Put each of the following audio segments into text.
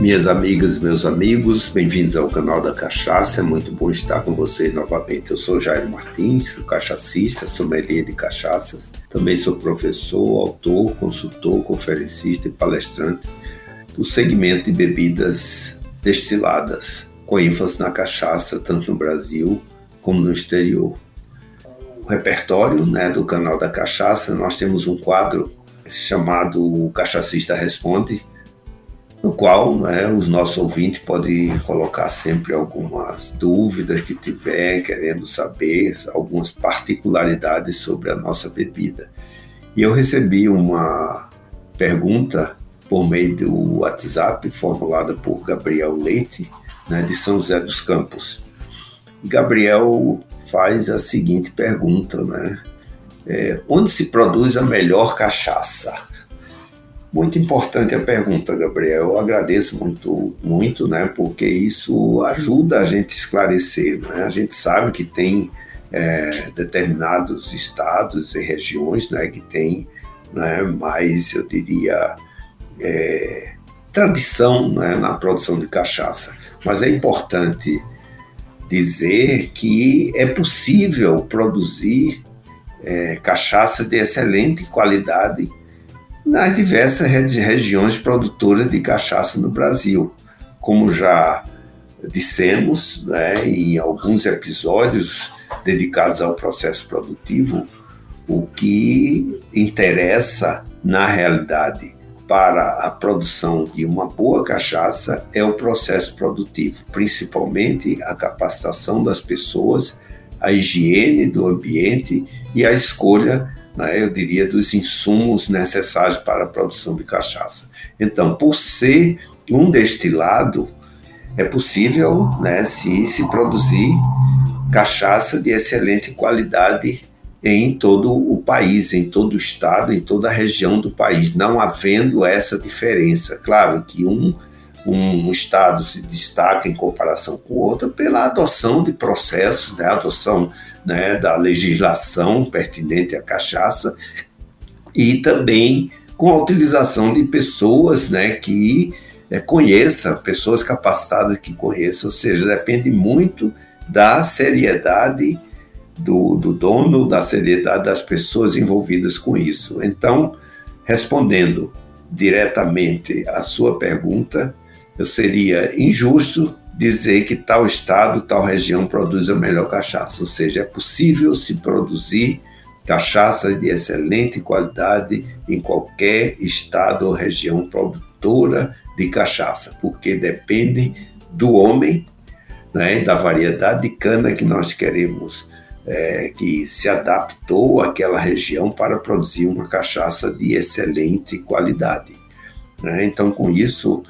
Minhas amigas, meus amigos, bem-vindos ao canal da Cachaça. É muito bom estar com vocês novamente. Eu sou Jairo Martins, cachacista, sommelier de cachaças. Também sou professor, autor, consultor, conferencista e palestrante do segmento de bebidas destiladas, com ênfase na cachaça, tanto no Brasil como no exterior. O repertório né, do canal da Cachaça, nós temos um quadro chamado O Cachacista Responde, qual né, os nossos ouvintes podem colocar sempre algumas dúvidas que tiver, querendo saber algumas particularidades sobre a nossa bebida. E eu recebi uma pergunta por meio do WhatsApp, formulada por Gabriel Leite, né, de São José dos Campos. Gabriel faz a seguinte pergunta, né? É, onde se produz a melhor cachaça? Muito importante a pergunta, Gabriel. Eu agradeço muito, muito, né? Porque isso ajuda a gente a esclarecer. Né? A gente sabe que tem é, determinados estados e regiões, né? Que tem, né? Mais, eu diria, é, tradição, né? Na produção de cachaça. Mas é importante dizer que é possível produzir é, cachaças de excelente qualidade nas diversas regiões produtoras de cachaça no Brasil. Como já dissemos né, em alguns episódios dedicados ao processo produtivo, o que interessa na realidade para a produção de uma boa cachaça é o processo produtivo, principalmente a capacitação das pessoas, a higiene do ambiente e a escolha né, eu diria, dos insumos necessários para a produção de cachaça. Então, por ser um destilado, é possível né, se, se produzir cachaça de excelente qualidade em todo o país, em todo o estado, em toda a região do país, não havendo essa diferença. Claro que um, um estado se destaca em comparação com o outro pela adoção de processos, né, adoção né, da legislação pertinente à cachaça e também com a utilização de pessoas né, que é, conheçam, pessoas capacitadas que conheçam, ou seja, depende muito da seriedade do, do dono, da seriedade das pessoas envolvidas com isso. Então, respondendo diretamente à sua pergunta, seria injusto dizer que tal estado, tal região produz a melhor cachaça. Ou seja, é possível se produzir cachaça de excelente qualidade em qualquer estado ou região produtora de cachaça, porque depende do homem, né, da variedade de cana que nós queremos, é, que se adaptou àquela região para produzir uma cachaça de excelente qualidade. Né? Então, com isso,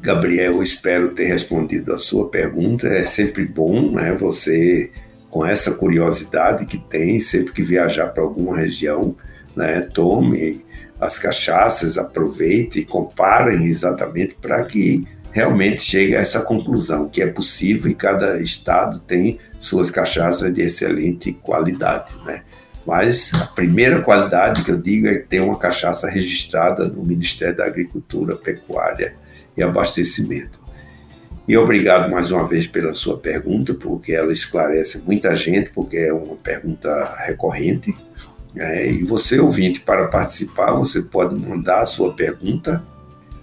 Gabriel, espero ter respondido a sua pergunta. É sempre bom, né? Você com essa curiosidade que tem, sempre que viajar para alguma região, né? Tome as cachaças, aproveite e comparem exatamente para que realmente chegue a essa conclusão que é possível e cada estado tem suas cachaças de excelente qualidade, né? Mas a primeira qualidade que eu digo é ter uma cachaça registrada no Ministério da Agricultura, Pecuária e abastecimento. E obrigado mais uma vez pela sua pergunta, porque ela esclarece muita gente, porque é uma pergunta recorrente. É, e você, ouvinte, para participar, você pode mandar a sua pergunta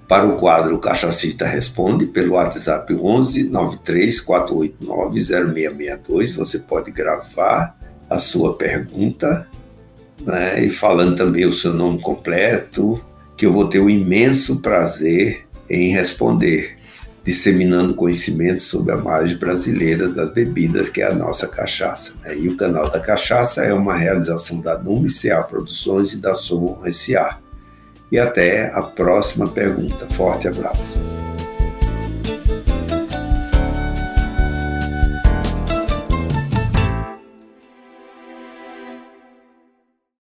para o quadro Cachacista Responde pelo WhatsApp 11 93 489 0662. Você pode gravar a sua pergunta né, e falando também o seu nome completo, que eu vou ter o imenso prazer em responder, disseminando conhecimentos sobre a margem brasileira das bebidas, que é a nossa cachaça. Né? E o canal da Cachaça é uma realização da Nume CA Produções e da Som SA. E até a próxima pergunta. Forte abraço.